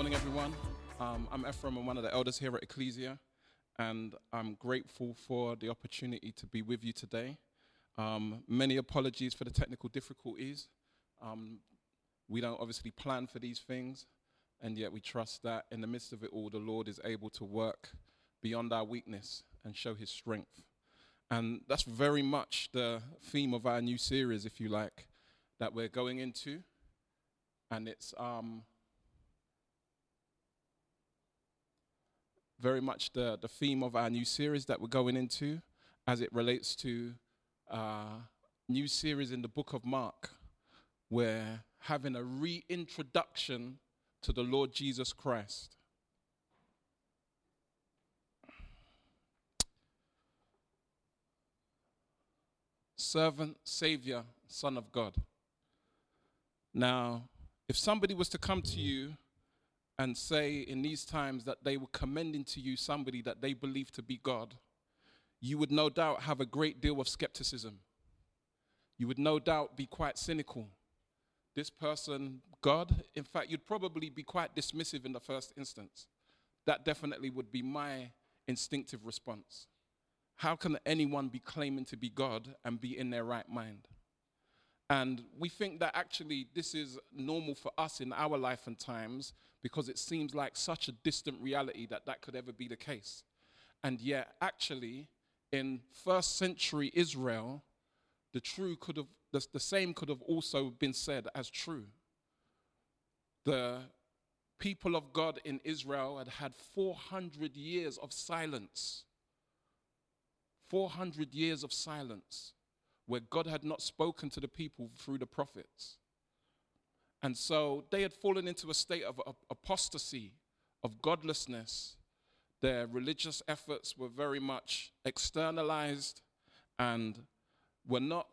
morning, everyone. Um, I'm Ephraim, I'm one of the elders here at Ecclesia, and I'm grateful for the opportunity to be with you today. Um, many apologies for the technical difficulties. Um, we don't obviously plan for these things, and yet we trust that in the midst of it all, the Lord is able to work beyond our weakness and show his strength. And that's very much the theme of our new series, if you like, that we're going into. And it's um, very much the, the theme of our new series that we're going into as it relates to uh, new series in the book of Mark. We're having a reintroduction to the Lord Jesus Christ. Servant, Savior, Son of God. Now, if somebody was to come to you and say in these times that they were commending to you somebody that they believe to be God, you would no doubt have a great deal of skepticism. You would no doubt be quite cynical. This person, God, in fact, you'd probably be quite dismissive in the first instance. That definitely would be my instinctive response. How can anyone be claiming to be God and be in their right mind? And we think that actually this is normal for us in our life and times because it seems like such a distant reality that that could ever be the case. And yet, actually, in first century Israel, the true could have the, the same could have also been said as true. The people of God in Israel had had 400 years of silence 400 years of silence where God had not spoken to the people through the prophets. And so they had fallen into a state of apostasy, of godlessness. Their religious efforts were very much externalized and were not,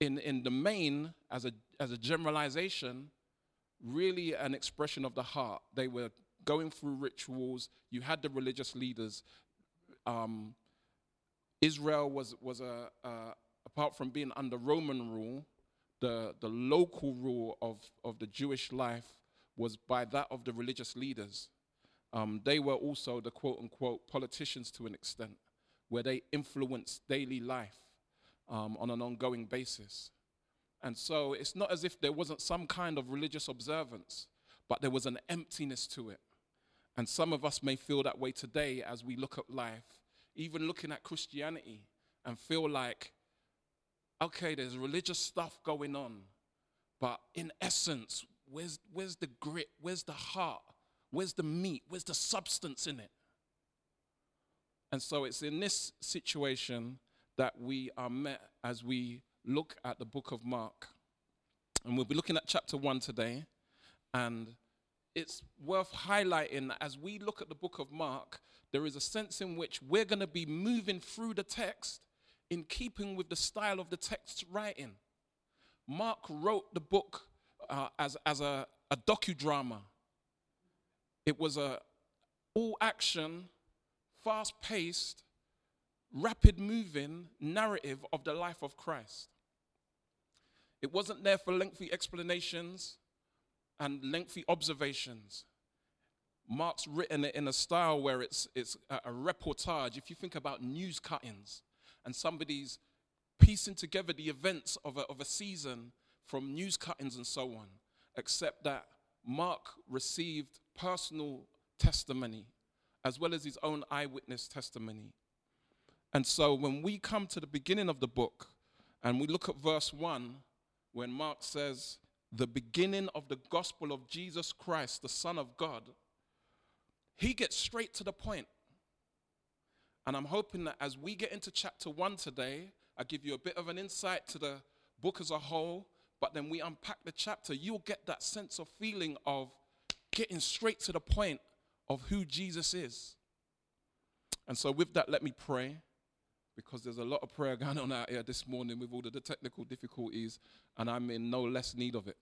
in, in the main, as a, as a generalization, really an expression of the heart. They were going through rituals. You had the religious leaders. Um, Israel was, was a, uh, apart from being under Roman rule, the, the local rule of, of the Jewish life was by that of the religious leaders. Um, they were also the quote unquote politicians to an extent, where they influenced daily life um, on an ongoing basis. And so it's not as if there wasn't some kind of religious observance, but there was an emptiness to it. And some of us may feel that way today as we look at life even looking at Christianity and feel like, okay, there's religious stuff going on, but in essence, where's, where's the grit? Where's the heart? Where's the meat? Where's the substance in it? And so it's in this situation that we are met as we look at the book of Mark. And we'll be looking at chapter 1 today. And it's worth highlighting that as we look at the book of Mark, there is a sense in which we're going to be moving through the text in keeping with the style of the text's writing. Mark wrote the book uh, as, as a, a docudrama. It was a all action, fast paced, rapid moving narrative of the life of Christ. It wasn't there for lengthy explanations and lengthy observations. Mark's written it in a style where it's, it's a, a reportage. If you think about news cuttings and somebody's piecing together the events of a, of a season from news cuttings and so on, except that Mark received personal testimony as well as his own eyewitness testimony. And so when we come to the beginning of the book and we look at verse 1, when Mark says, The beginning of the gospel of Jesus Christ, the Son of God he gets straight to the point. And I'm hoping that as we get into chapter one today, I give you a bit of an insight to the book as a whole, but then we unpack the chapter, you'll get that sense of feeling of getting straight to the point of who Jesus is. And so, with that, let me pray because there's a lot of prayer going on out here this morning with all the technical difficulties, and I'm in no less need of it.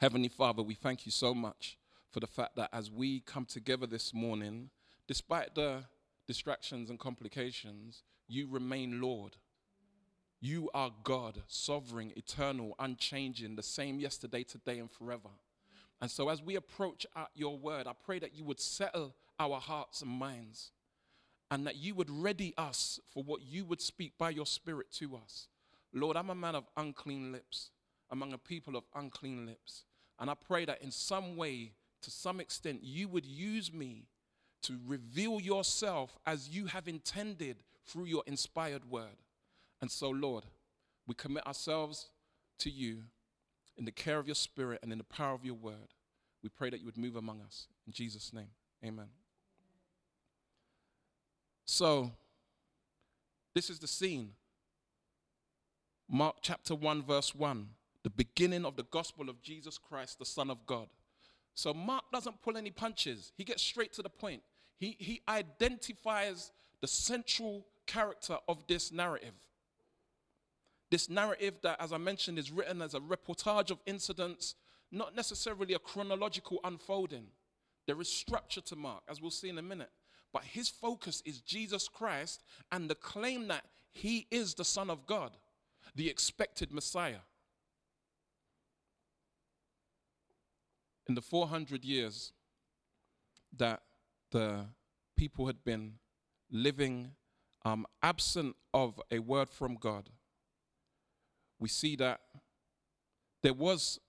Heavenly Father, we thank you so much for the fact that as we come together this morning, despite the distractions and complications, you remain Lord. You are God, sovereign, eternal, unchanging, the same yesterday, today, and forever. And so, as we approach at your word, I pray that you would settle our hearts and minds and that you would ready us for what you would speak by your spirit to us. Lord, I'm a man of unclean lips, among a people of unclean lips. And I pray that in some way, to some extent, you would use me to reveal yourself as you have intended through your inspired word. And so, Lord, we commit ourselves to you in the care of your spirit and in the power of your word. We pray that you would move among us. In Jesus' name, amen. So, this is the scene. Mark chapter 1, verse 1, the beginning of the gospel of Jesus Christ, the Son of God. So, Mark doesn't pull any punches, he gets straight to the point. He, he identifies the central character of this narrative. This narrative that, as I mentioned, is written as a reportage of incidents, not necessarily a chronological unfolding. There is structure to Mark, as we'll see in a minute. But his focus is Jesus Christ and the claim that he is the Son of God, the expected Messiah. In the 400 years that the people had been living um, absent of a word from God, we see that there was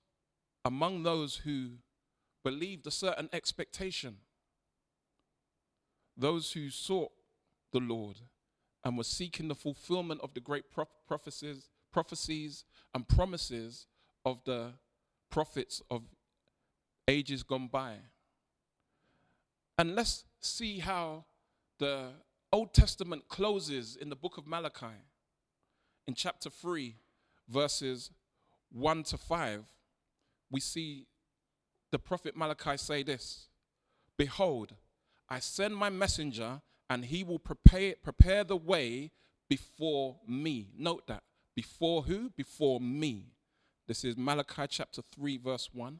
among those who believed a certain expectation, those who sought the Lord and were seeking the fulfillment of the great prophecies, prophecies and promises of the prophets of ages gone by. And let's see how the Old Testament closes in the book of Malachi in chapter 3 verses 1 to 5, we see the prophet Malachi say this Behold, I send my messenger, and he will prepare, prepare the way before me. Note that. Before who? Before me. This is Malachi chapter 3, verse 1.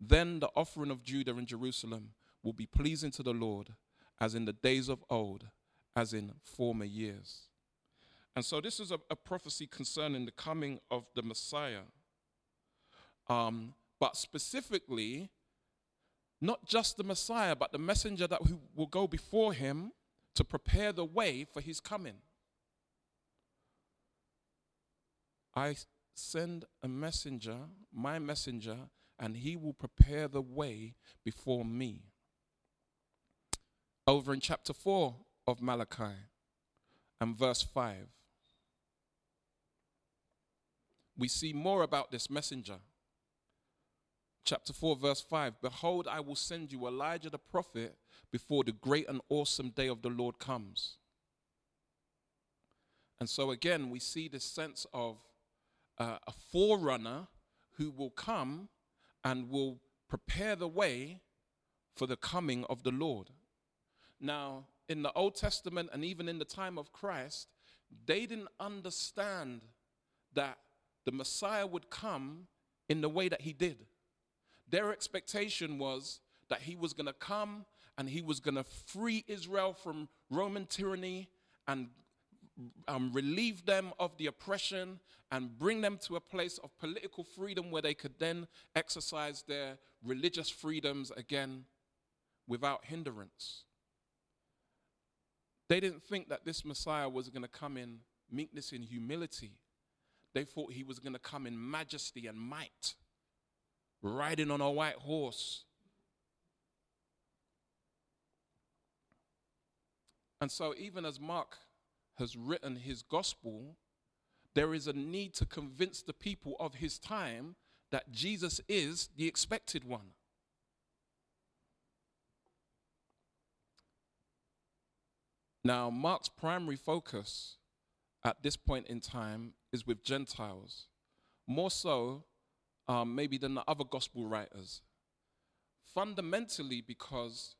Then the offering of Judah and Jerusalem will be pleasing to the Lord, as in the days of old, as in former years. And so this is a, a prophecy concerning the coming of the Messiah. Um, but specifically, not just the Messiah, but the messenger that will go before him to prepare the way for his coming. I send a messenger, my messenger, and he will prepare the way before me. Over in chapter 4 of Malachi and verse 5 we see more about this messenger. Chapter 4, verse 5 Behold, I will send you Elijah the prophet before the great and awesome day of the Lord comes. And so, again, we see this sense of uh, a forerunner who will come and will prepare the way for the coming of the Lord. Now, in the Old Testament and even in the time of Christ, they didn't understand that the Messiah would come in the way that he did. Their expectation was that he was going to come and he was going to free Israel from Roman tyranny and um, relieve them of the oppression and bring them to a place of political freedom where they could then exercise their religious freedoms again without hindrance. They didn't think that this Messiah was going to come in meekness and humility they thought he was going to come in majesty and might, riding on a white horse. And so, even as Mark has written his gospel, there is a need to convince the people of his time that Jesus is the expected one. Now, Mark's primary focus at this point in time is with Gentiles. More so, um, maybe than the other gospel writers. Fundamentally, because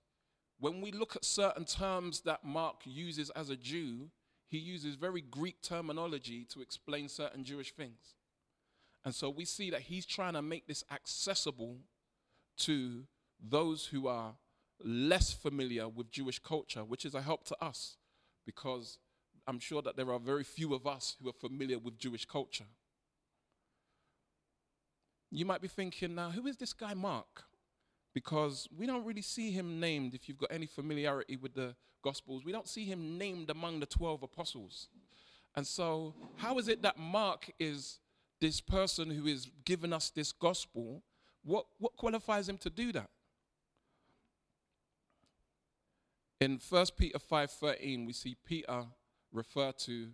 when we look at certain terms that Mark uses as a Jew, he uses very Greek terminology to explain certain Jewish things. And so we see that he's trying to make this accessible to those who are less familiar with Jewish culture, which is a help to us because I'm sure that there are very few of us who are familiar with Jewish culture. You might be thinking now, who is this guy Mark? Because we don't really see him named, if you've got any familiarity with the Gospels, we don't see him named among the 12 apostles. And so, how is it that Mark is this person who is giving us this gospel? What, what qualifies him to do that? In 1 Peter 5:13, we see Peter refer to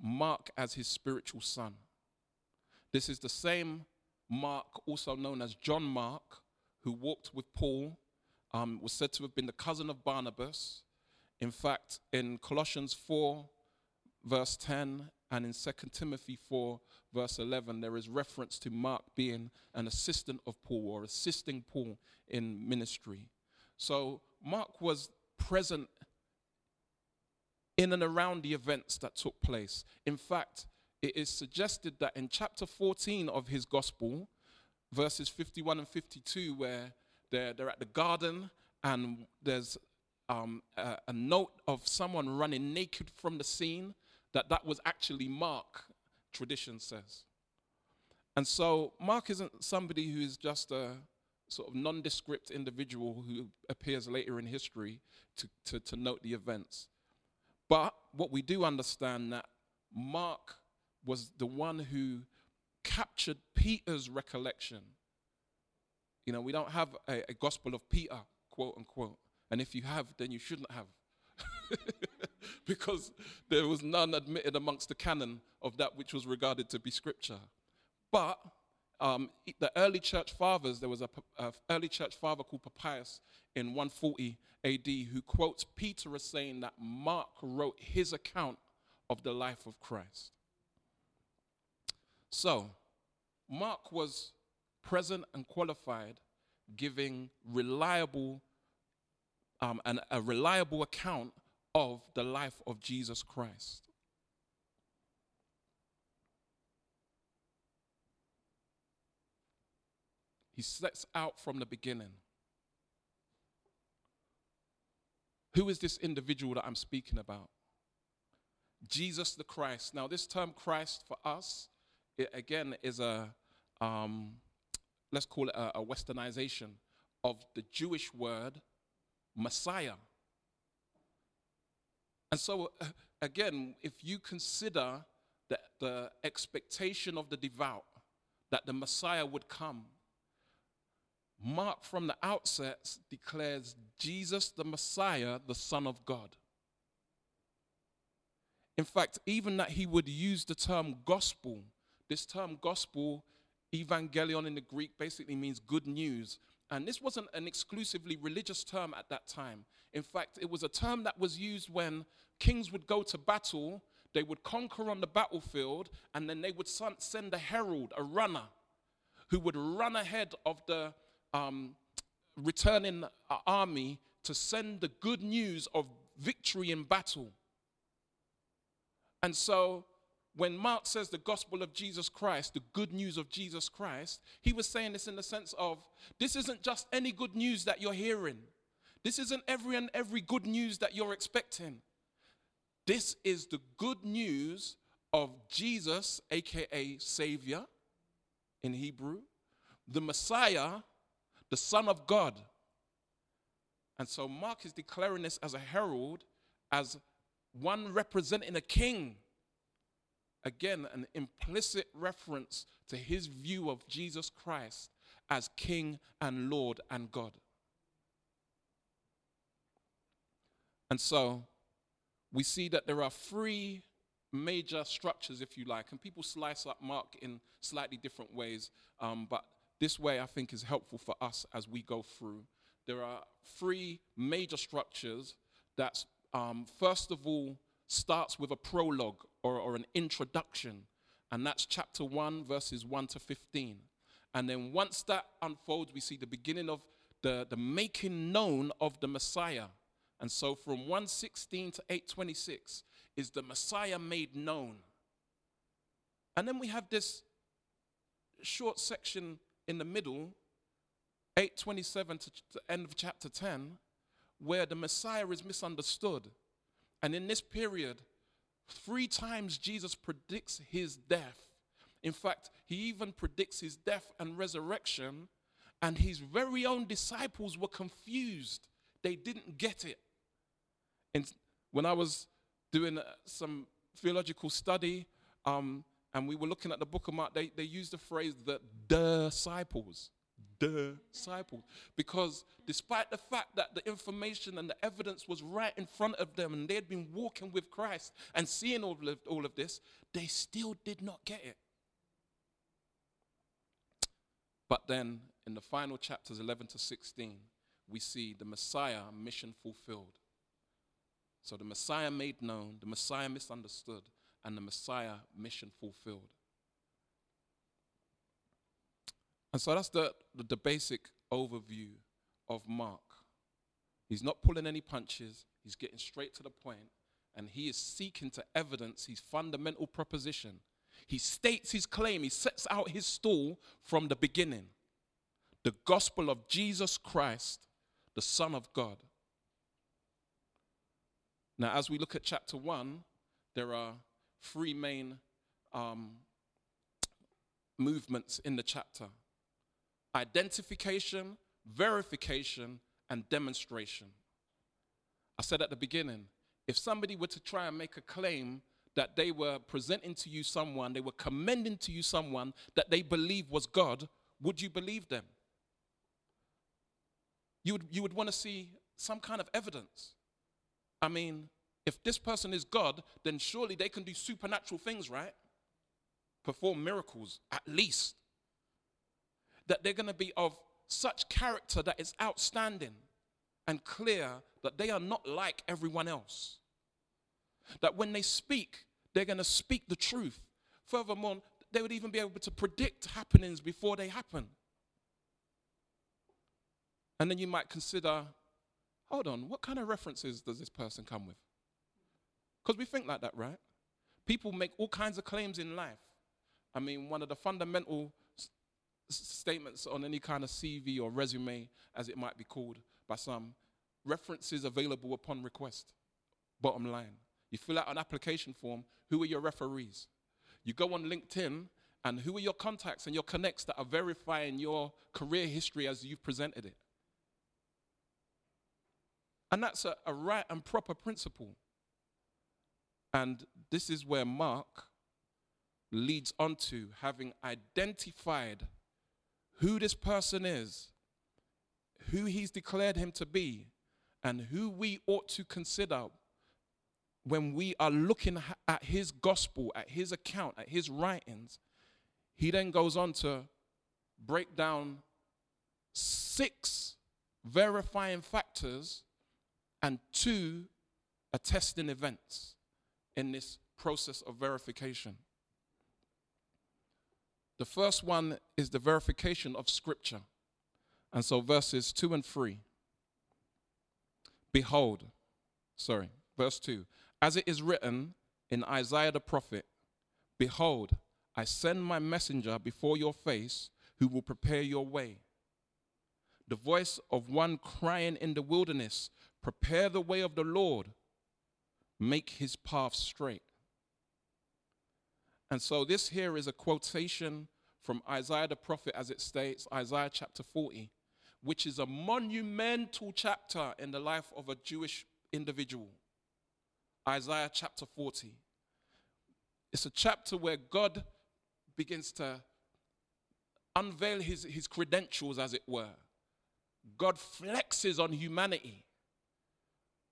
Mark as his spiritual son. This is the same Mark, also known as John Mark, who walked with Paul, um, was said to have been the cousin of Barnabas. In fact, in Colossians 4, verse 10, and in 2 Timothy 4, verse 11, there is reference to Mark being an assistant of Paul or assisting Paul in ministry. So Mark was present in and around the events that took place. In fact, it is suggested that in chapter 14 of his gospel, verses 51 and 52, where they're, they're at the garden and there's um, a, a note of someone running naked from the scene, that that was actually Mark, tradition says. And so Mark isn't somebody who is just a sort of nondescript individual who appears later in history to, to, to note the events. But what we do understand that Mark was the one who captured Peter's recollection. You know, we don't have a, a gospel of Peter, quote unquote. And if you have, then you shouldn't have. because there was none admitted amongst the canon of that which was regarded to be scripture. But um, the early church fathers, there was a, a, early church father called Papias in 140 AD who quotes Peter as saying that Mark wrote his account of the life of Christ. So, Mark was present and qualified, giving reliable um, and a reliable account of the life of Jesus Christ. He sets out from the beginning. Who is this individual that I'm speaking about? Jesus the Christ. Now, this term Christ for us, it again is a, um, let's call it a, a westernization of the Jewish word Messiah. And so, uh, again, if you consider that the expectation of the devout that the Messiah would come, Mark from the outset declares Jesus the Messiah, the Son of God. In fact, even that he would use the term gospel, this term gospel, evangelion in the Greek, basically means good news. And this wasn't an exclusively religious term at that time. In fact, it was a term that was used when kings would go to battle, they would conquer on the battlefield, and then they would send a herald, a runner, who would run ahead of the um, returning army to send the good news of victory in battle. And so, when Mark says the gospel of Jesus Christ, the good news of Jesus Christ, he was saying this in the sense of this isn't just any good news that you're hearing. This isn't every and every good news that you're expecting. This is the good news of Jesus, aka Savior in Hebrew, the Messiah, the Son of God. And so Mark is declaring this as a herald, as one representing a king. Again, an implicit reference to his view of Jesus Christ as King and Lord and God. And so we see that there are three major structures, if you like, and people slice up Mark in slightly different ways, um, but this way I think is helpful for us as we go through. There are three major structures that, um, first of all, starts with a prologue or, or an introduction, and that's chapter 1, verses 1 to 15. And then once that unfolds, we see the beginning of the, the making known of the Messiah. And so from 116 to 826 is the Messiah made known. And then we have this short section in the middle, 827 to the end of chapter 10, where the Messiah is misunderstood. And in this period, three times Jesus predicts his death. In fact, he even predicts his death and resurrection, and his very own disciples were confused. They didn't get it. And when I was doing uh, some theological study, um, and we were looking at the book of Mark, they, they used the phrase the disciples. Disciples. Because despite the fact that the information and the evidence was right in front of them and they had been walking with Christ and seeing all of, all of this, they still did not get it. But then in the final chapters 11 to 16, we see the Messiah mission fulfilled. So the Messiah made known, the Messiah misunderstood, and the Messiah mission fulfilled. And so that's the, the, the, basic overview of Mark. He's not pulling any punches, he's getting straight to the point, and he is seeking to evidence his fundamental proposition. He states his claim, he sets out his stall from the beginning. The gospel of Jesus Christ, the Son of God. Now, as we look at chapter 1, there are three main um, movements in the chapter identification, verification, and demonstration. I said at the beginning if somebody were to try and make a claim that they were presenting to you someone, they were commending to you someone that they believe was God, would you believe them? You would, you would want to see some kind of evidence. I mean, if this person is God, then surely they can do supernatural things, right? Perform miracles, at least. That they're going to be of such character that is outstanding and clear that they are not like everyone else. That when they speak, they're going to speak the truth. Furthermore, they would even be able to predict happenings before they happen. And then you might consider hold on, what kind of references does this person come with? Because we think like that, right? People make all kinds of claims in life. I mean, one of the fundamental statements on any kind of CV or resume, as it might be called by some, references available upon request. Bottom line. You fill out an application form, who are your referees? You go on LinkedIn, and who are your contacts and your connects that are verifying your career history as you've presented it? And that's a, a right and proper principle. And this is where Mark leads on to having identified who this person is, who he's declared him to be, and who we ought to consider when we are looking at his gospel, at his account, at his writings. He then goes on to break down six verifying factors and two attesting events in this process of verification. The first one is the verification of Scripture. And so, verses 2 and 3. Behold, sorry, verse 2. As it is written in Isaiah the prophet, Behold, I send my messenger before your face who will prepare your way. The voice of one crying in the wilderness, Prepare the way of the Lord make his path straight. And so, this here is a quotation from Isaiah the prophet, as it states, Isaiah chapter 40, which is a monumental chapter in the life of a Jewish individual. Isaiah chapter 40. It's a chapter where God begins to unveil his, his credentials, as it were. God flexes on humanity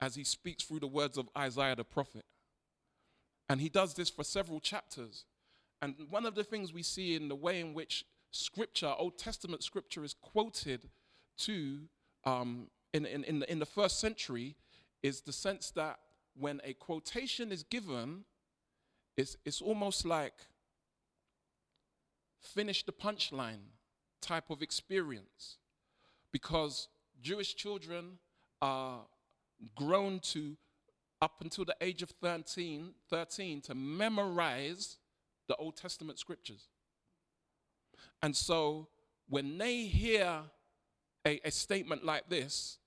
as he speaks through the words of Isaiah the prophet. And he does this for several chapters. And one of the things we see in the way in which scripture, Old Testament scripture, is quoted to um, in, in, in, the, in the first century is the sense that when a quotation is given, it's, it's almost like finish the punchline type of experience. Because Jewish children are grown to, up until the age of 13, 13 to memorize the Old Testament scriptures. And so when they hear a, a statement like this,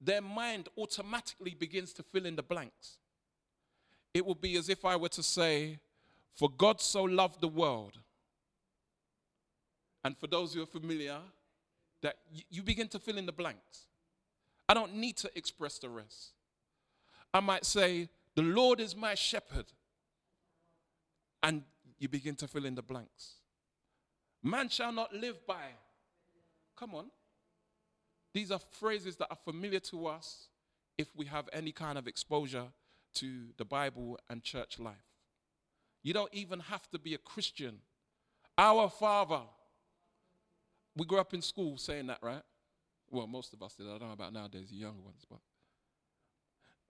their mind automatically begins to fill in the blanks. It will be as if I were to say, For God so loved the world. And for those who are familiar, that you begin to fill in the blanks. I don't need to express the rest. I might say, The Lord is my shepherd. And you begin to fill in the blanks. Man shall not live by. Come on. These are phrases that are familiar to us if we have any kind of exposure to the Bible and church life. You don't even have to be a Christian. Our Father. We grew up in school saying that, right? Well, most of us did. I don't know about nowadays, the younger ones, but.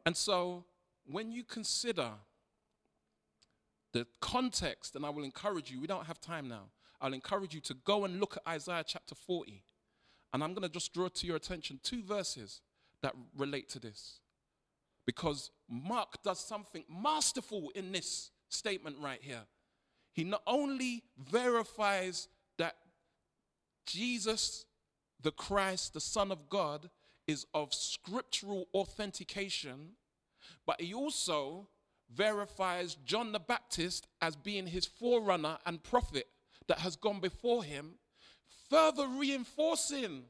And so, when you consider the context, and I will encourage you, we don't have time now. I'll encourage you to go and look at Isaiah chapter 40. And I'm going to just draw to your attention two verses that relate to this. Because Mark does something masterful in this statement right here. He not only verifies that Jesus, the Christ, the Son of God, is of scriptural authentication, but he also verifies John the Baptist as being his forerunner and prophet that has gone before him, further reinforcing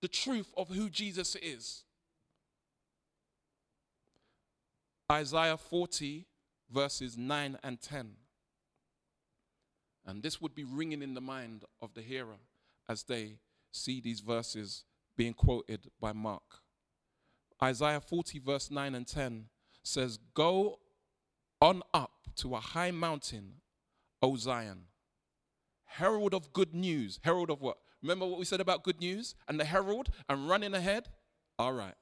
the truth of who Jesus is. Isaiah 40, verses 9 and 10. And this would be ringing in the mind of the hearer as they see these verses being quoted by Mark. Isaiah 40, verse 9 and 10 says, Go on up to a high mountain, O Zion herald of good news. Herald of what? Remember what we said about good news and the herald and running ahead? All right.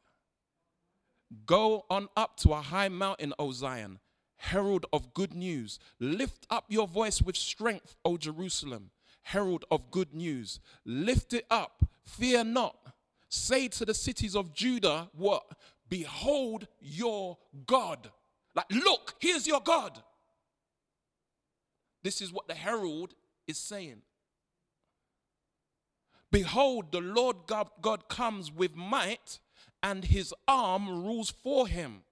Go on up to a high mountain, O Zion, herald of good news. Lift up your voice with strength, O Jerusalem, herald of good news. Lift it up, fear not. Say to the cities of Judah, what? Behold your God. Like, look, here's your God. This is what the herald is saying. Behold, the Lord God, God comes with might, and his arm rules for him.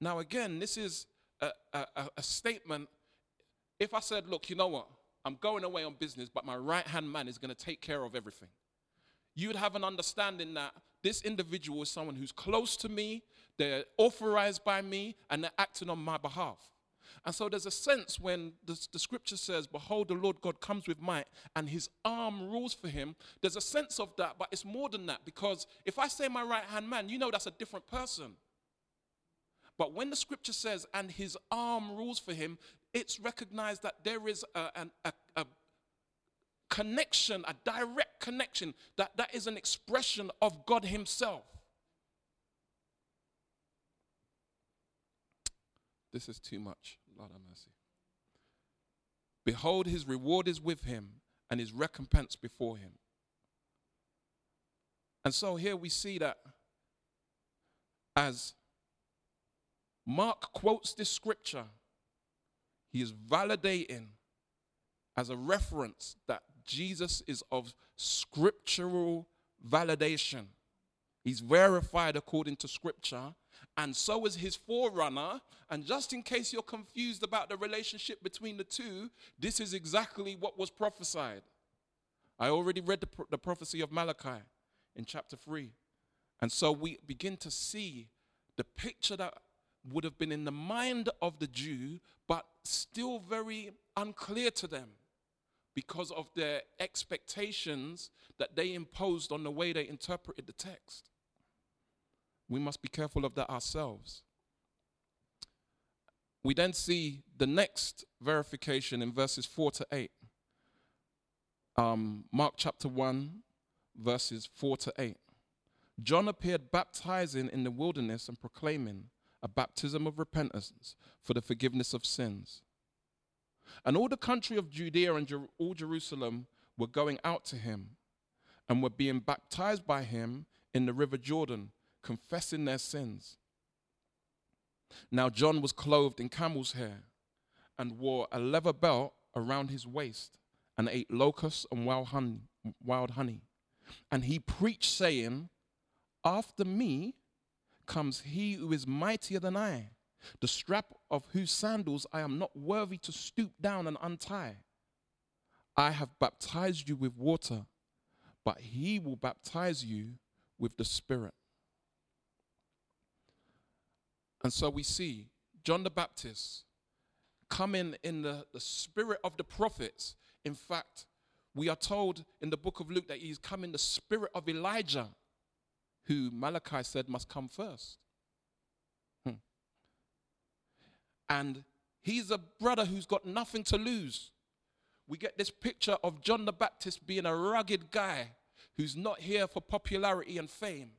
Now, again, this is a, a, a, statement. If I said, Look, you know what? I'm going away on business, but my right hand man is going to take care of everything, you would have an understanding that this individual is someone who's close to me, they're authorized by me, and they're acting on my behalf. And so there's a sense when the, the, scripture says, Behold, the Lord God comes with might and his arm rules for him. There's a sense of that, but it's more than that because if I say my right hand man, you know that's a different person. But when the scripture says, and his arm rules for him, it's recognized that there is a, a, a connection, a direct connection, that that is an expression of God himself. This is too much. Lord have mercy. Behold, his reward is with him and his recompense before him. And so here we see that as Mark quotes this scripture, he is validating as a reference that Jesus is of scriptural validation. He's verified according to scripture, and so is his forerunner. And just in case you're confused about the relationship between the two, this is exactly what was prophesied. I already read the, the prophecy of Malachi in chapter 3. And so we begin to see the picture that would have been in the mind of the Jew, but still very unclear to them because of their expectations that they imposed on the way they interpreted the text. We must be careful of that ourselves. We then see the next verification in verses 4 to 8. Um, Mark chapter 1, verses 4 to 8. John appeared baptizing in the wilderness and proclaiming a baptism of repentance for the forgiveness of sins. And all the country of Judea and Jer- all Jerusalem were going out to him and were being baptized by him in the river Jordan, confessing their sins. Now John was clothed in camel's hair and wore a leather belt around his waist and ate locusts and wild honey, wild honey. And he preached, saying, After me comes he who is mightier than I, the strap of whose sandals I am not worthy to stoop down and untie. I have baptized you with water, but he will baptize you with the Spirit. And so we see John the Baptist coming in the, the spirit of the prophets. In fact, we are told in the book of Luke that he's come in the spirit of Elijah, who Malachi said must come first. Hmm. And he's a brother who's got nothing to lose. We get this picture of John the Baptist being a rugged guy who's not here for popularity and fame.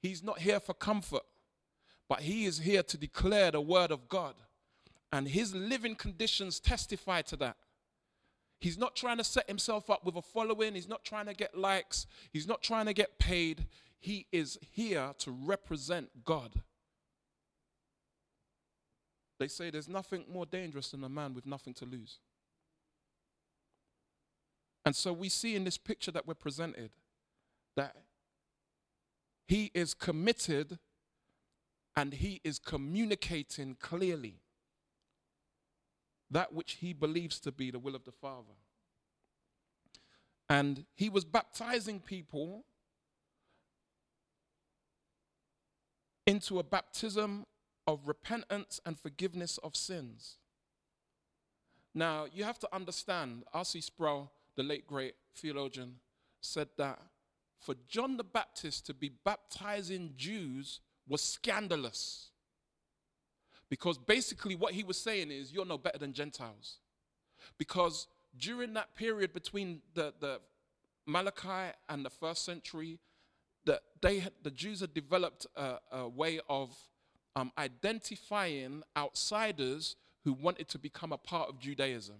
He's not here for comfort, but he is here to declare the word of God. And his living conditions testify to that. He's not trying to set himself up with a following. He's not trying to get likes. He's not trying to get paid. He is here to represent God. They say there's nothing more dangerous than a man with nothing to lose. And so we see in this picture that we're presented that he is committed and he is communicating clearly that which he believes to be the will of the Father. And he was baptizing people into a baptism of repentance and forgiveness of sins. Now, you have to understand, R.C. Sproul, the late great theologian, said that for John the Baptist to be baptizing Jews was scandalous. Because basically, what he was saying is, you're no better than Gentiles. Because during that period between the, the Malachi and the first century, the, they the Jews had developed a, a way of um, identifying outsiders who wanted to become a part of Judaism.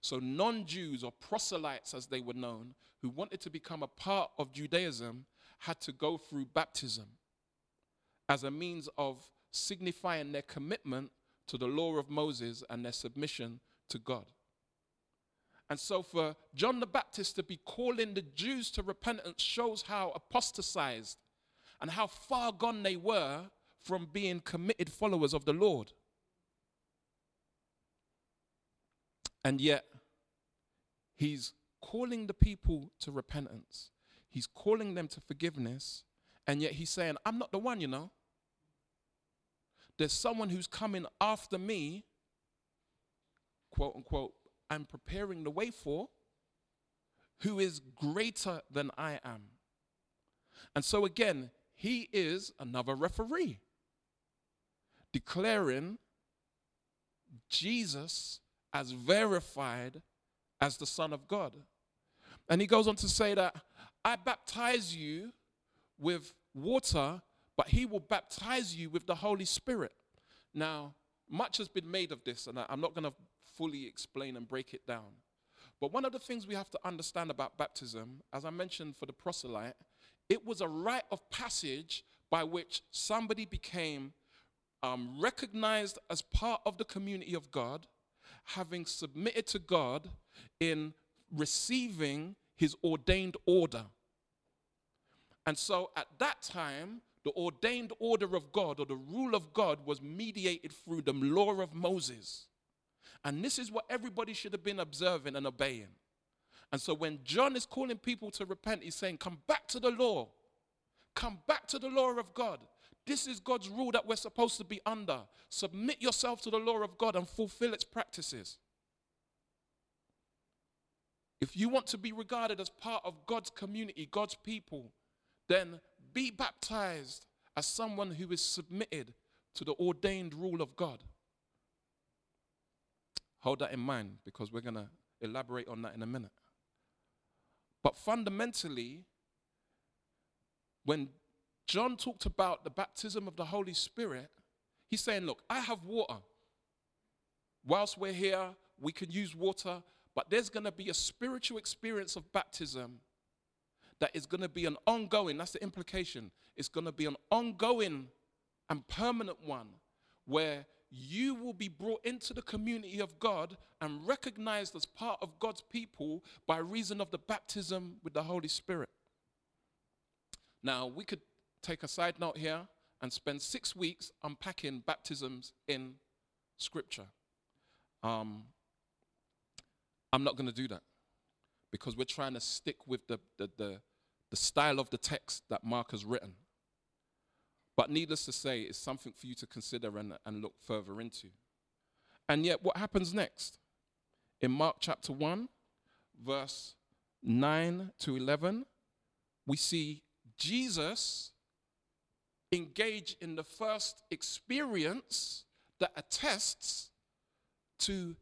So, non Jews or proselytes, as they were known, who wanted to become a part of Judaism, had to go through baptism as a means of signifying their commitment to the law of Moses and their submission to God. And so, for John the Baptist to be calling the Jews to repentance shows how apostatized and how far gone they were from being committed followers of the Lord. And yet, he's calling the people to repentance, he's calling them to forgiveness, and yet he's saying, I'm not the one, you know. There's someone who's coming after me, quote unquote, I'm preparing the way for, who is greater than I am. And so again, he is another referee, declaring Jesus as verified as the Son of God. And he goes on to say that I baptize you with water but he will baptize you with the Holy Spirit. Now, much has been made of this, and I'm not going to fully explain and break it down. But one of the things we have to understand about baptism, as I mentioned for the proselyte, it was a rite of passage by which somebody became um, recognized as part of the community of God, having submitted to God in receiving his ordained order. And so at that time, the ordained order of God or the rule of God was mediated through the law of Moses. And this is what everybody should have been observing and obeying. And so when John is calling people to repent, he's saying, Come back to the law. Come back to the law of God. This is God's rule that we're supposed to be under. Submit yourself to the law of God and fulfill its practices. If you want to be regarded as part of God's community, God's people, then be baptized as someone who is submitted to the ordained rule of God. Hold that in mind because we're going to elaborate on that in a minute. But fundamentally, when John talked about the baptism of the Holy Spirit, he's saying, Look, I have water. Whilst we're here, we can use water, But there's going to be a spiritual experience of baptism that is going to be an ongoing, that's the implication. It's going to be an ongoing and permanent one where you will be brought into the community of God and recognized as part of God's people by reason of the baptism with the Holy Spirit. Now, we could take a side note here and spend six weeks unpacking baptisms in Scripture. Um, I'm not going to do that because we're trying to stick with the, the, the, the style of the text that Mark has written. But needless to say, it's something for you to consider and, and look further into. And yet, what happens next? In Mark chapter 1, verse 9 to 11, we see Jesus engage in the first experience that attests to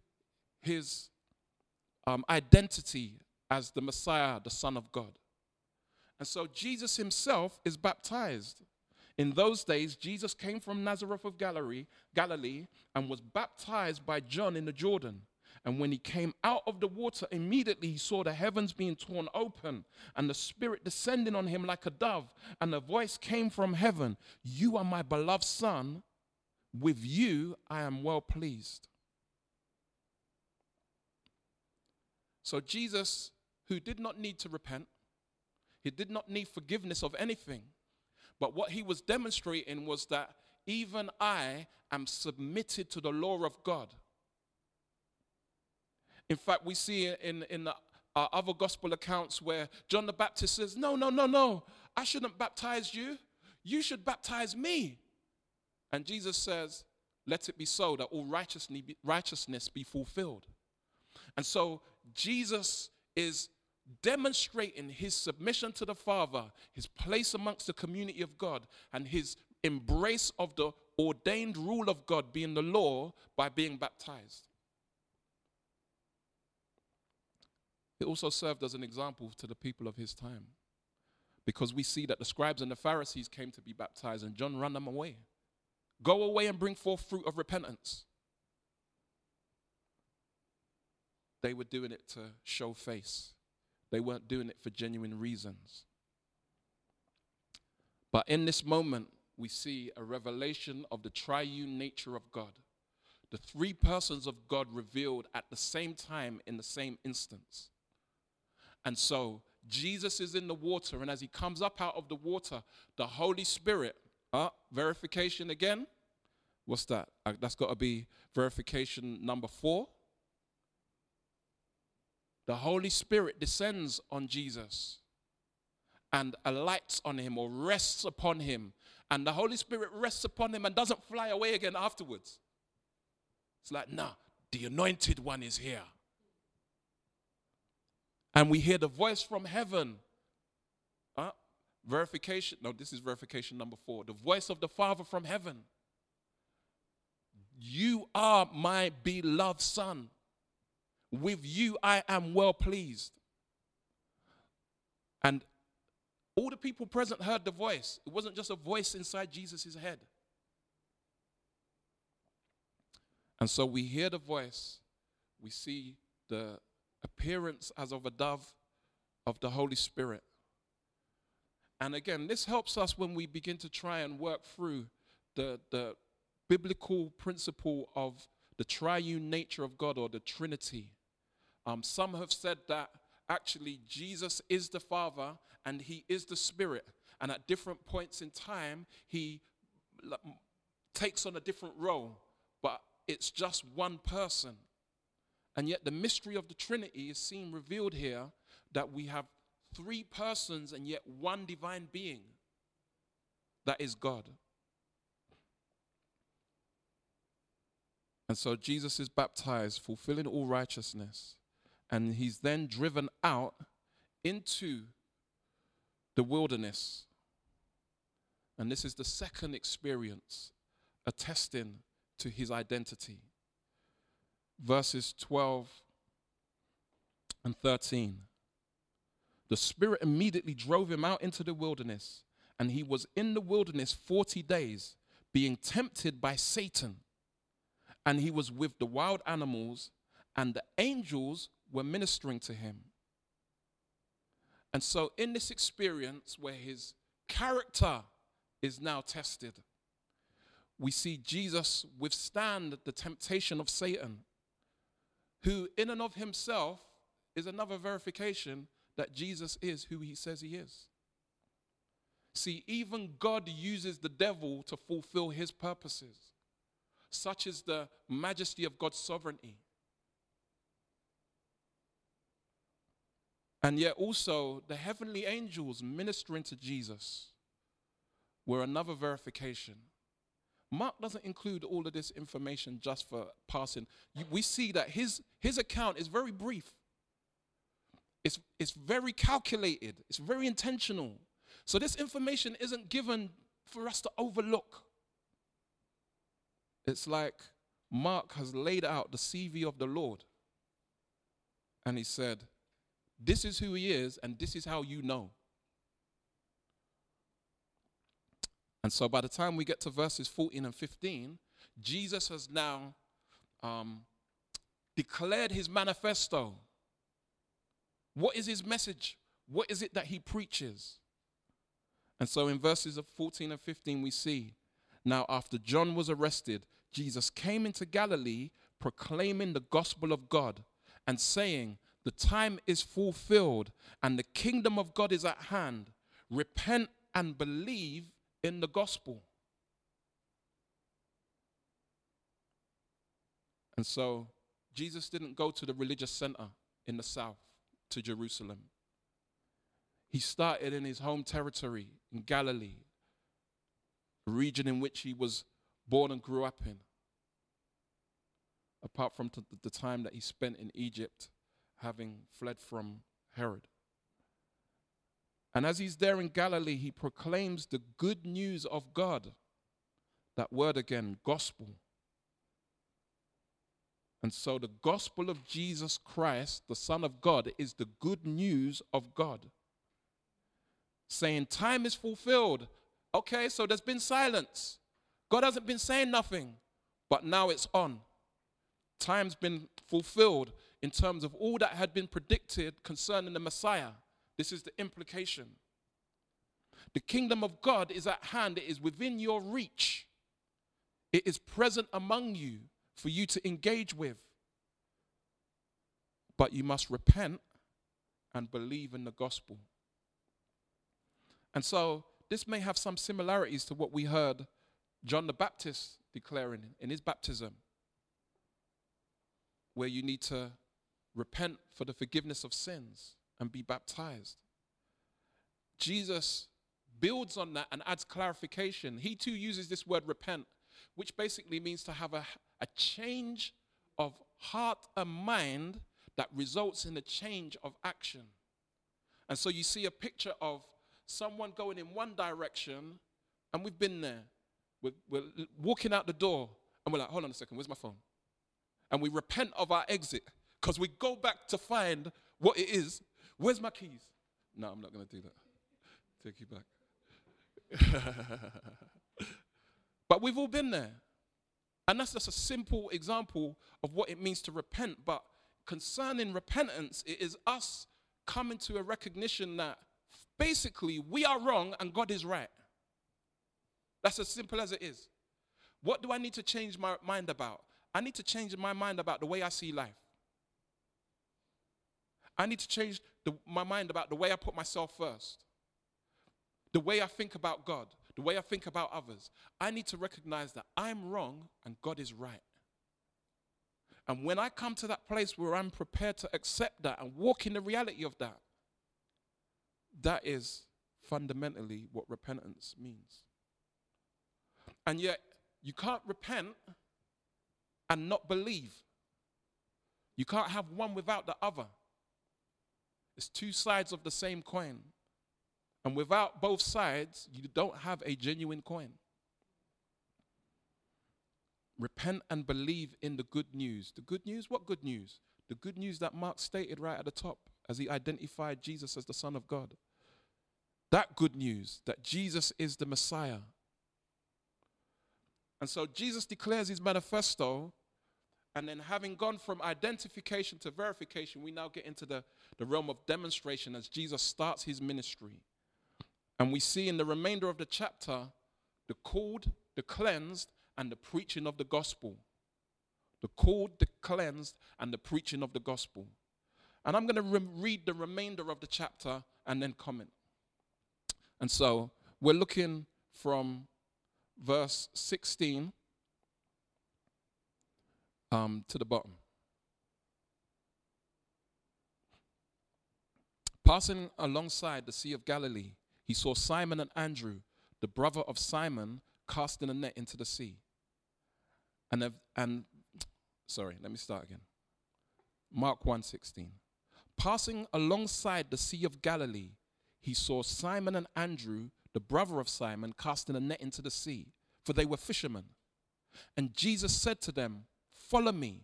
his um, identity as the Messiah, the Son of God. And so Jesus himself is baptized. In those days, Jesus came from Nazareth of Galilee, and was baptized by John in the Jordan. And when he came out of the water, immediately he saw the heavens being torn open and the Spirit descending on him like a dove. And a voice came from heaven You are my beloved Son. With you I am well pleased. So, Jesus, who did not need to repent, he did not need forgiveness of anything, but what he was demonstrating was that even I am submitted to the law of God. In fact, we see in, in the, other gospel accounts where John the Baptist says, No, no, no, no, I shouldn't baptize you. You should baptize me. And Jesus says, Let it be so that all righteousness be, righteousness be fulfilled. And so Jesus is demonstrating his submission to the Father, his place amongst the community of God, and his embrace of the ordained rule of God being the law by being baptized. It also served as an example to the people of his time. Because we see that the scribes and the Pharisees came to be baptized, and John ran them away. Go away and bring forth fruit of repentance. They were doing it to show face, they weren't doing it for genuine reasons. But in this moment, we see a revelation of the triune nature of God. The three persons of God revealed at the same time in the same instance. And so Jesus is in the water, and as he comes up out of the water, the Holy Spirit, uh, verification again. What's that? Uh, that's got to be verification number four. The Holy Spirit descends on Jesus and alights on him or rests upon him. And the Holy Spirit rests upon him and doesn't fly away again afterwards. It's like, nah, the anointed one is here and we hear the voice from heaven. Uh, verification. No, this is verification number four. The voice of the Father from heaven. You are my beloved Son. With you I am well pleased. And all the people present heard the voice. It wasn't just a voice inside Jesus' head. And so we hear the voice, we see the appearance as of a dove of the Holy Spirit. And again, this helps us when we begin to try and work through the, the biblical principle of the triune nature of God or the Trinity. Um, some have said that actually Jesus is the Father and He is the Spirit. And at different points in time, He takes on a different role, but it's just one person. And yet, the mystery of the Trinity is seen revealed here that we have three persons and yet one divine being that is God. And so Jesus is baptized, fulfilling all righteousness. And he's then driven out into the wilderness. And this is the second experience attesting to his identity verses 12 and 13. The Spirit immediately drove him out into the wilderness, and he was in the wilderness 40 days, being tempted by Satan. And he was with the wild animals, and the angels were ministering to him. And so, in this experience where his character is now tested, we see Jesus withstand the temptation of Satan, who, in and of himself, is another verification that Jesus is who he says he is. See, even God uses the devil to fulfill his purposes. Such is the majesty of God's sovereignty. And yet, also, the heavenly angels ministering to Jesus were another verification. Mark doesn't include all of this information just for passing. We see that his, his account is very brief, it's, it's very calculated, it's very intentional. So, this information isn't given for us to overlook. It's like Mark has laid out the CV of the Lord. And he said, This is who he is, and this is how you know. And so by the time we get to verses 14 and 15, Jesus has now um, declared his manifesto. What is his message? What is it that he preaches? And so in verses of 14 and 15, we see now, after John was arrested, Jesus came into Galilee proclaiming the gospel of God and saying, The time is fulfilled and the kingdom of God is at hand. Repent and believe in the gospel. And so Jesus didn't go to the religious center in the south, to Jerusalem. He started in his home territory in Galilee, a region in which he was born and grew up in. Apart from the time that he spent in Egypt, having fled from Herod. And as he's there in Galilee, he proclaims the good news of God. That word again, gospel. And so the gospel of Jesus Christ, the Son of God, is the good news of God. Saying, Time is fulfilled. Okay, so there's been silence. God hasn't been saying nothing, but now it's on. Time's been fulfilled in terms of all that had been predicted concerning the Messiah. This is the implication. The kingdom of God is at hand, it is within your reach, it is present among you for you to engage with. But you must repent and believe in the gospel. And so, this may have some similarities to what we heard John the Baptist declaring in his baptism, where you need to repent for the forgiveness of sins and be baptized. Jesus builds on that and adds clarification. He too uses this word repent, which basically means to have a, a change of heart and mind that results in a change of action. And so you see a picture of someone going in one direction, and we've been there. We're, we're walking out the door, and we're like, hold on a second, where's my phone? And we repent of our exit because we go back to find what it is Where's my keys? No, I'm not going to do that. Take you back. but we've all been there. And that's just a simple example of what it means to repent. But concerning repentance, it is us coming to a recognition that basically we are wrong and God is right. That's as simple as it is. What do I need to change my mind about? I need to change my mind about the way I see life. I need to change the, my mind about the way I put myself first, the way I think about God, the way I think about others. I need to recognize that I'm wrong and God is right. And when I come to that place where I'm prepared to accept that and walk in the reality of that, that is fundamentally what repentance means. And yet, you can't repent and not believe. You can't have one without the other. It's two sides of the same coin. And without both sides, you don't have a genuine coin. Repent and believe in the good news. The good news? What good news? The good news that Mark stated right at the top as he identified Jesus as the Son of God. That good news that Jesus is the Messiah. And so Jesus declares his manifesto, And then, having gone from identification to verification, we now get into the, the realm of demonstration as Jesus starts his ministry. And we see in the remainder of the chapter the called, the cleansed, and the preaching of the gospel. The called, the cleansed, and the preaching of the gospel. And I'm going to re- read the remainder of the chapter and then comment. And so we're looking from verse 16 um, to the bottom. Passing alongside the Sea of Galilee, he saw Simon and Andrew, the brother of Simon, casting a net into the sea. And, and sorry, let me start again. Mark 1:16. Passing alongside the Sea of Galilee, he saw Simon and Andrew, the brother of Simon, casting a net into the sea, for they were fishermen. And Jesus said to them, Follow me,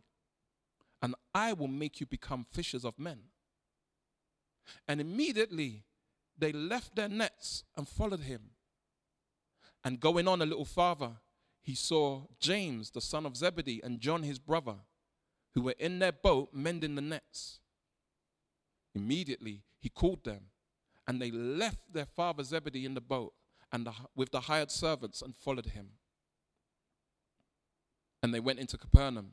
and I will make you become fishers of men. And immediately they left their nets and followed him. And going on a little farther, he saw James, the son of Zebedee, and John, his brother, who were in their boat mending the nets. Immediately he called them, and they left their father Zebedee in the boat and the, with the hired servants and followed him. And they went into Capernaum.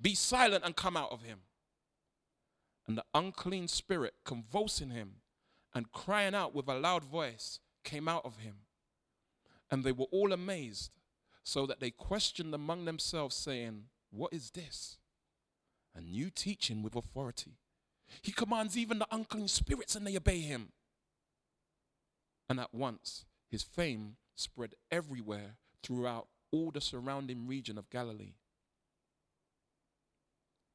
Be silent and come out of him. And the unclean spirit, convulsing him and crying out with a loud voice, came out of him. And they were all amazed, so that they questioned among themselves, saying, What is this? A new teaching with authority. He commands even the unclean spirits, and they obey him. And at once his fame spread everywhere throughout all the surrounding region of Galilee.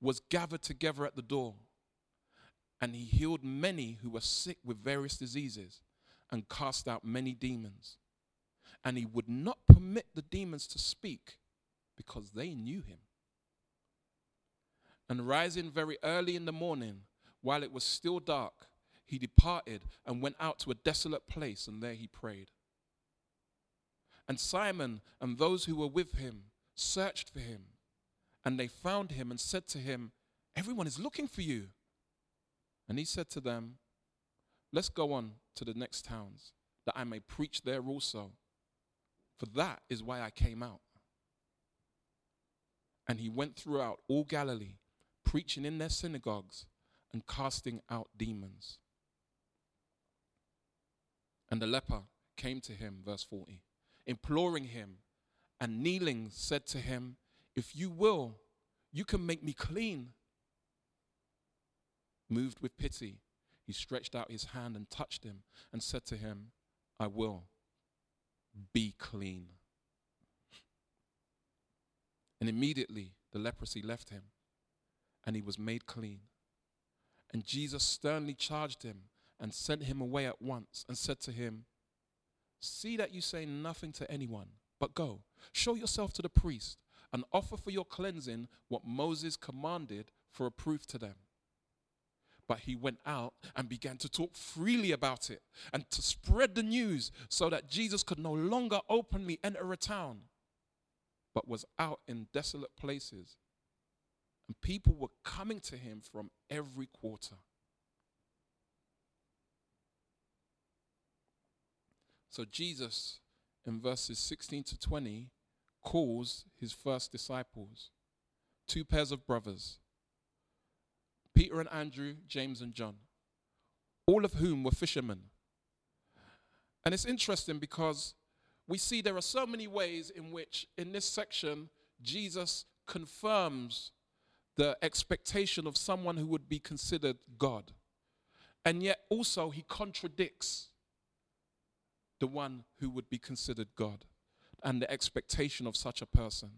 was gathered together at the door. And he healed many who were sick with various diseases and cast out many demons. And he would not permit the demons to speak because they knew him. And rising very early in the morning, while it was still dark, he departed and went out to a desolate place, and there he prayed. And Simon and those who were with him searched for him. And they found him and said to him, Everyone is looking for you. And he said to them, Let's go on to the next towns, that I may preach there also. For that is why I came out. And he went throughout all Galilee, preaching in their synagogues and casting out demons. And the leper came to him, verse 40 imploring him, and kneeling said to him, If you will, you can make me clean. Moved with pity, he stretched out his hand and touched him and said to him, I will be clean. And immediately the leprosy left him and he was made clean. And Jesus sternly charged him and sent him away at once and said to him, See that you say nothing to anyone, but go, show yourself to the priest, and offer for your cleansing what Moses commanded for a proof to them. But he went out and began to talk freely about it and to spread the news so that Jesus could no longer openly enter a town, but was out in desolate places. And people were coming to him from every quarter. So Jesus, in verses 16 to 20, calls his first disciples two pairs of brothers Peter and Andrew, James and John, all of whom were fishermen. And it's interesting because we see there are so many ways in which, in this section, Jesus confirms the expectation of someone who would be considered God. And yet also, he contradicts the one who would be considered God and the expectation of such a person.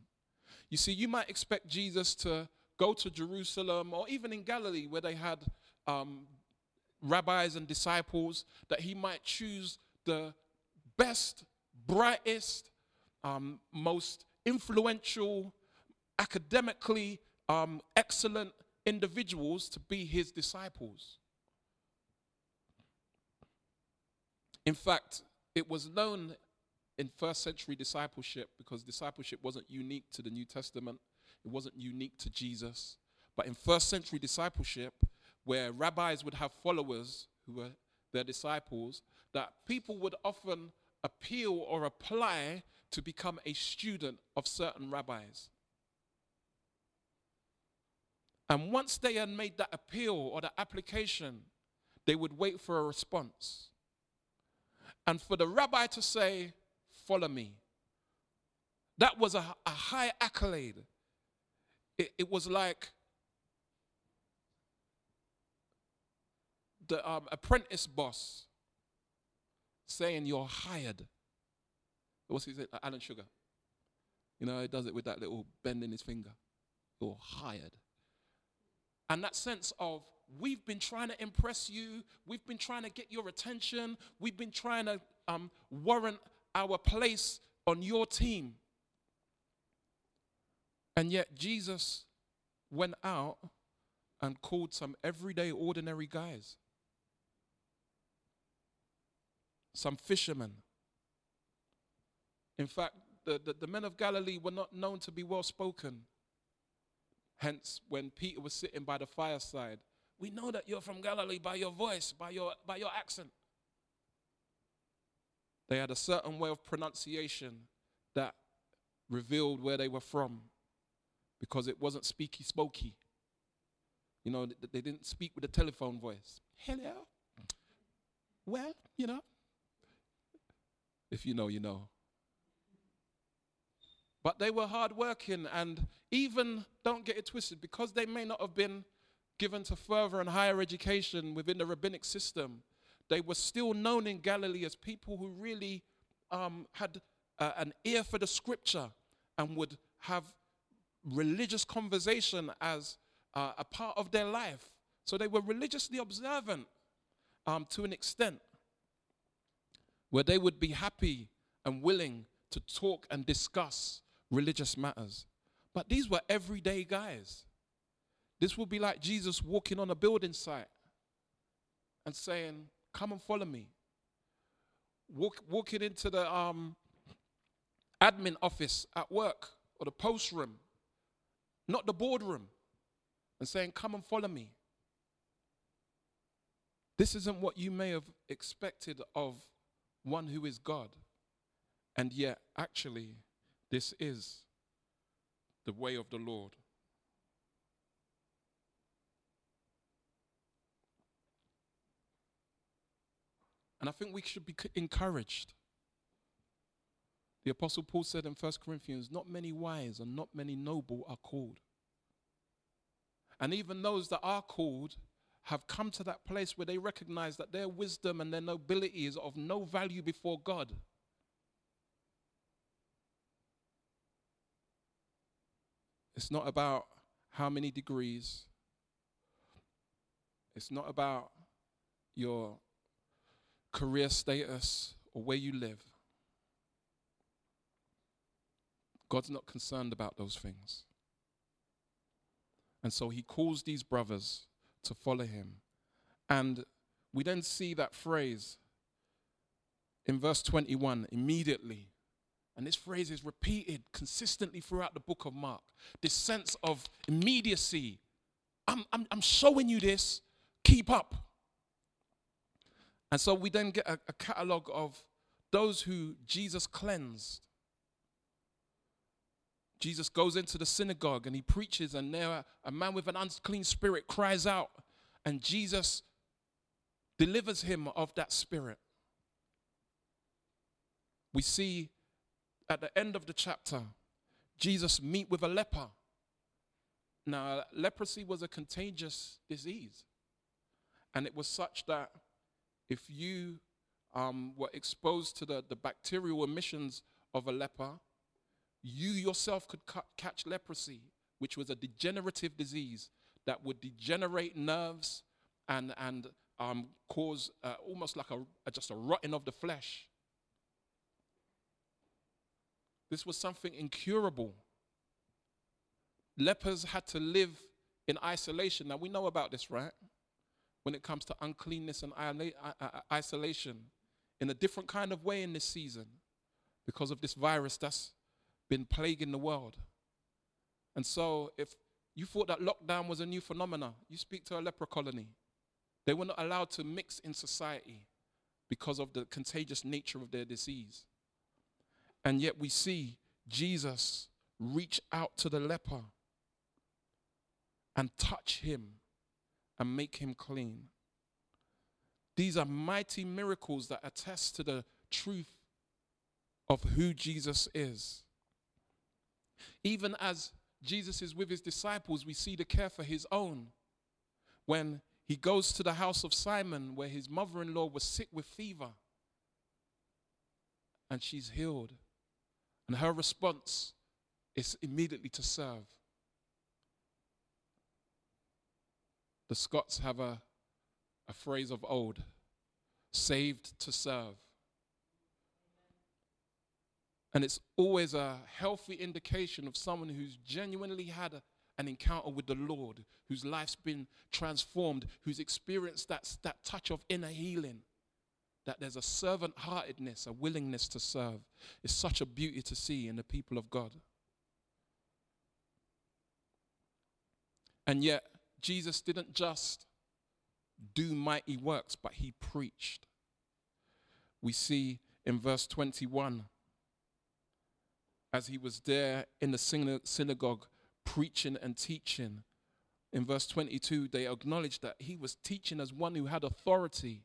You see, you might expect Jesus to go to Jerusalem or even in Galilee where they had um, rabbis and disciples, that he might choose the best, brightest, um, most influential, academically um, excellent individuals to be his disciples. In fact, it was known in first century discipleship because discipleship wasn't unique to the New Testament it wasn't unique to Jesus. But in first century discipleship, where rabbis would have followers who were their disciples, that people would often appeal or apply to become a student of certain rabbis. And once they had made that appeal or that application, they would wait for a response. And for the rabbi to say, Follow me, that was a, a high accolade it, it was like the um, apprentice boss saying you're hired. What's he say? Alan Sugar. You know, he does it with that little bend in his finger. You're hired. And that sense of we've been trying to impress you, we've been trying to get your attention, we've been trying to um, warrant our place on your team. And yet Jesus went out and called some everyday, ordinary guys, some fishermen. In fact, the, the, the, men of Galilee were not known to be well spoken. Hence, when Peter was sitting by the fireside, we know that you're from Galilee by your voice, by your, by your accent. They had a certain way of pronunciation that revealed where they were from because it wasn't speaky smoky. You know, they didn't speak with a telephone voice. Hello. Well, you know. If you know, you know. But they were hardworking, and even, don't get it twisted, because they may not have been given to further and higher education within the rabbinic system, they were still known in Galilee as people who really um, had uh, an ear for the scripture and would have religious conversation as uh, a part of their life. So they were religiously observant um, to an extent where they would be happy and willing to talk and discuss religious matters. But these were everyday guys. This would be like Jesus walking on a building site and saying, Come and follow me. Walk, walking into the um, admin office at work or the post room not the boardroom, and saying, Come and follow me. This isn't what you may have expected of one who is God. And yet, actually, this is the way of the Lord. And I think we should be encouraged the Apostle Paul said in 1 Corinthians, Not many wise and not many noble are called. And even those that are called have come to that place where they recognize that their wisdom and their nobility is of no value before God. It's not about how many degrees, it's not about your career status or where you live. God's not concerned about those things. And so he calls these brothers to follow him. And we then see that phrase in verse 21 immediately. And this phrase is repeated consistently throughout the book of Mark. This sense of immediacy. I'm, I'm, I'm showing you this, keep up. And so we then get a, a catalogue of those who Jesus cleansed Jesus goes into the synagogue and he preaches, and there a man with an unclean spirit cries out, and Jesus delivers him of that spirit. We see at the end of the chapter, Jesus meet with a leper. Now, leprosy was a contagious disease, and it was such that if you um, were exposed to the, the bacterial emissions of a leper, you yourself could ca- catch leprosy, which was a degenerative disease that would degenerate nerves and, and um, cause uh, almost like a, a, just a rotting of the flesh. This was something incurable. Lepers had to live in isolation. Now, we know about this, right? When it comes to uncleanness and isolation, in a different kind of way in this season because of this virus that's been plaguing the world. And so, if you thought that lockdown was a new phenomenon, you speak to a leper colony. They were not allowed to mix in society because of the contagious nature of their disease. And yet, we see Jesus reach out to the leper and touch him and make him clean. These are mighty miracles that attest to the truth of who Jesus is. Even as Jesus is with his disciples, we see the care for his own. When he goes to the house of Simon, where his mother in law was sick with fever, and she's healed. And her response is immediately to serve. The Scots have a a phrase of old saved to serve. And it's always a healthy indication of someone who's genuinely had a, an encounter with the Lord, whose life's been transformed, who's experienced that, that touch of inner healing, that there's a servant heartedness, a willingness to serve. It's such a beauty to see in the people of God. And yet, Jesus didn't just do mighty works, but he preached. We see in verse 21 as he was there in the synagogue preaching and teaching. In verse 22, they acknowledged that he was teaching as one who had authority.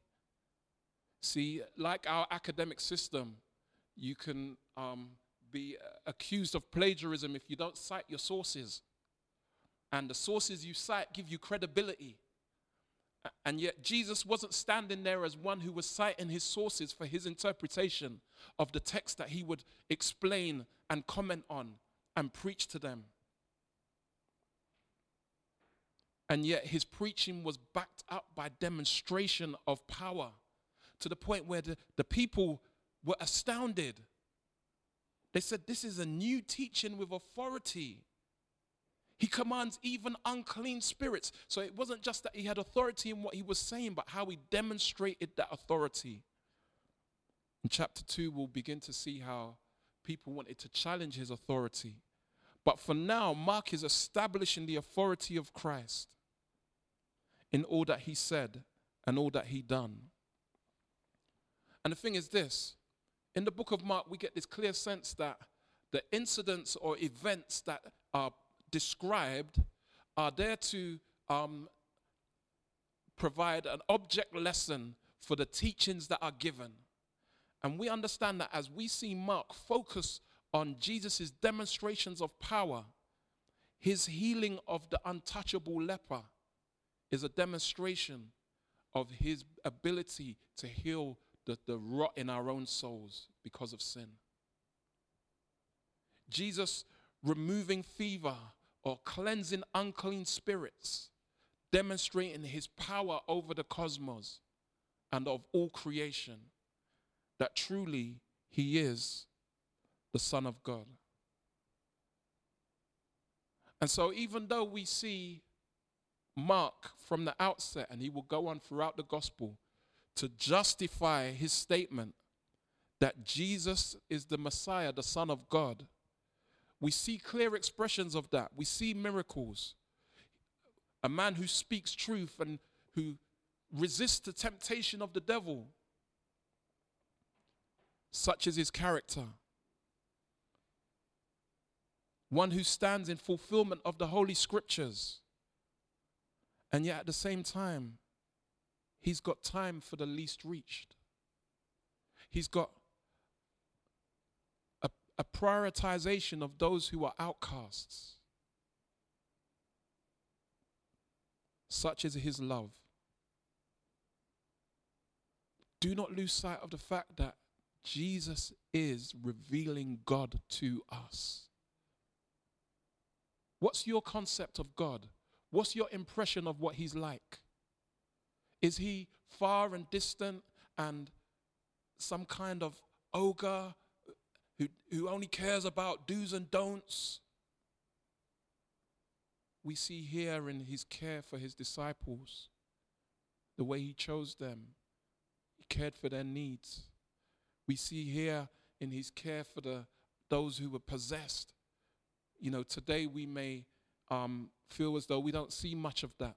See, like our academic system, you can um, be accused of plagiarism if you don't cite your sources. And the sources you cite give you credibility. And yet, Jesus wasn't standing there as one who was citing his sources for his interpretation of the text that he would explain and comment on and preach to them. And yet, his preaching was backed up by demonstration of power to the point where the, the people were astounded. They said, This is a new teaching with authority. He commands even unclean spirits. So it wasn't just that he had authority in what he was saying, but how he demonstrated that authority. In chapter 2, we'll begin to see how people wanted to challenge his authority. But for now, Mark is establishing the authority of Christ in all that he said and all that he done. And the thing is this in the book of Mark, we get this clear sense that the incidents or events that are described are there to um, provide an object lesson for the teachings that are given. And we understand that as we see Mark focus on Jesus' demonstrations of power, his healing of the untouchable leper is a demonstration of his ability to heal the, the rot in our own souls because of sin. Jesus removing fever or cleansing unclean spirits, demonstrating his power over the cosmos and of all creation, that truly he is the Son of God. And so, even though we see Mark from the outset, and he will go on throughout the gospel to justify his statement that Jesus is the Messiah, the Son of God, we see clear expressions of that. We see miracles. A man who speaks truth and who resists the temptation of the devil. Such is his character. one who stands in fulfillment of the Holy Scriptures. And yet at the same time, he's got time for the least reached. He's got a, prioritization of those who are outcasts. Such is his love. Do not lose sight of the fact that Jesus is revealing God to us. What's your concept of God? What's your impression of what He's like? Is He far and distant and some kind of ogre who, who only cares about do's and don'ts? We see here in His care for His disciples, the way He chose them, He cared for their needs. We see here in His care for the, those who were possessed you know, today we may um, feel as though we don't see much of that.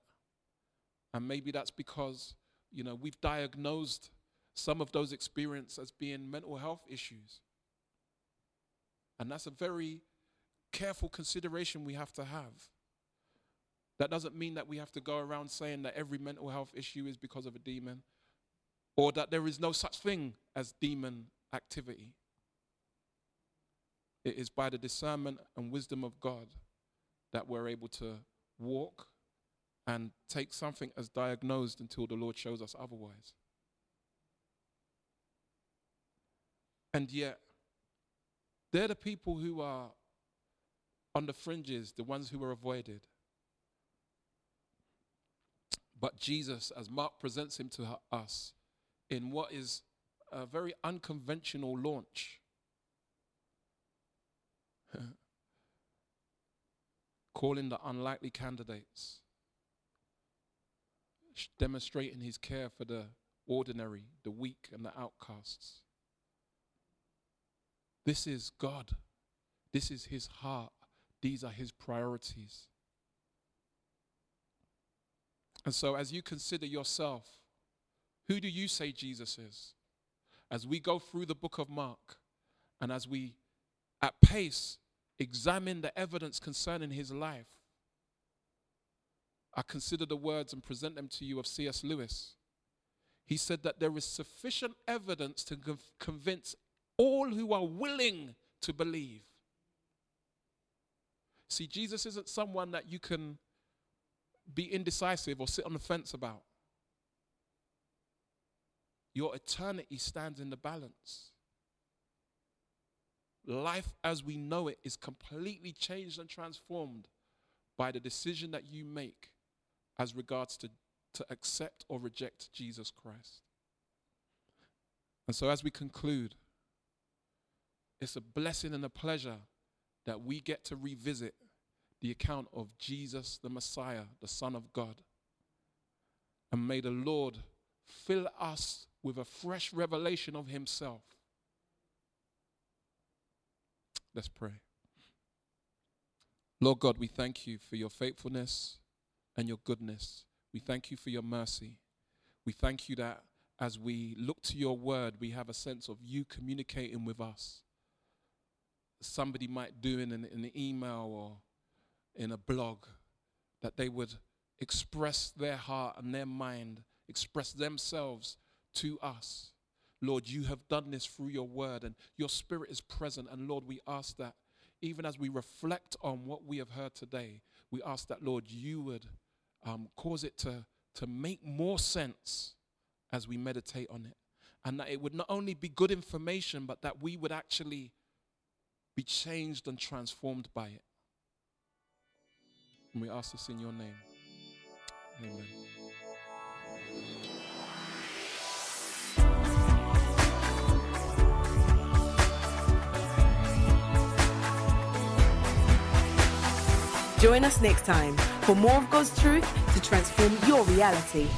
And maybe that's because, you know, we've diagnosed some of those experiences as being mental health issues. And that's a very careful consideration we have to have. That doesn't mean that we have to go around saying that every mental health issue is because of a demon or that there is no such thing as demon activity. It is by the discernment and wisdom of God that we're able to walk and take something as diagnosed until the Lord shows us otherwise. And yet, they're the people who are on the fringes, the ones who are avoided. But Jesus, as Mark presents him to us in what is a very unconventional launch, calling the unlikely candidates, demonstrating his care for the ordinary, the weak, and the outcasts. This is God. This is his heart. These are his priorities. And so, as you consider yourself, who do you say Jesus is? As we go through the book of Mark, and as we at pace examine the evidence concerning his life, I consider the words and present them to you of C.S. Lewis. He said that there is sufficient evidence to convince all who are willing to believe. See, Jesus isn't someone that you can be indecisive or sit on the fence about. Your eternity stands in the balance life as we know it is completely changed and transformed by the decision that you make as regards to, to accept or reject Jesus Christ. And so, as we conclude, it's a blessing and a pleasure that we get to revisit the account of Jesus, the Messiah, the Son of God. And may the Lord fill us with a fresh revelation of Himself Let's pray. Lord God, we thank you for your faithfulness and your goodness. We thank you for your mercy. We thank you that as we look to your word, we have a sense of you communicating with us. Somebody might do in an, in an email or in a blog that they would express their heart and their mind, express themselves to us. Lord, you have done this through your word, and your spirit is present. And Lord, we ask that even as we reflect on what we have heard today, we ask that, Lord, you would um, cause it to, to make more sense as we meditate on it. And that it would not only be good information, but that we would actually be changed and transformed by it. And we ask this in your name. Amen. Join us next time for more of God's truth to transform your reality.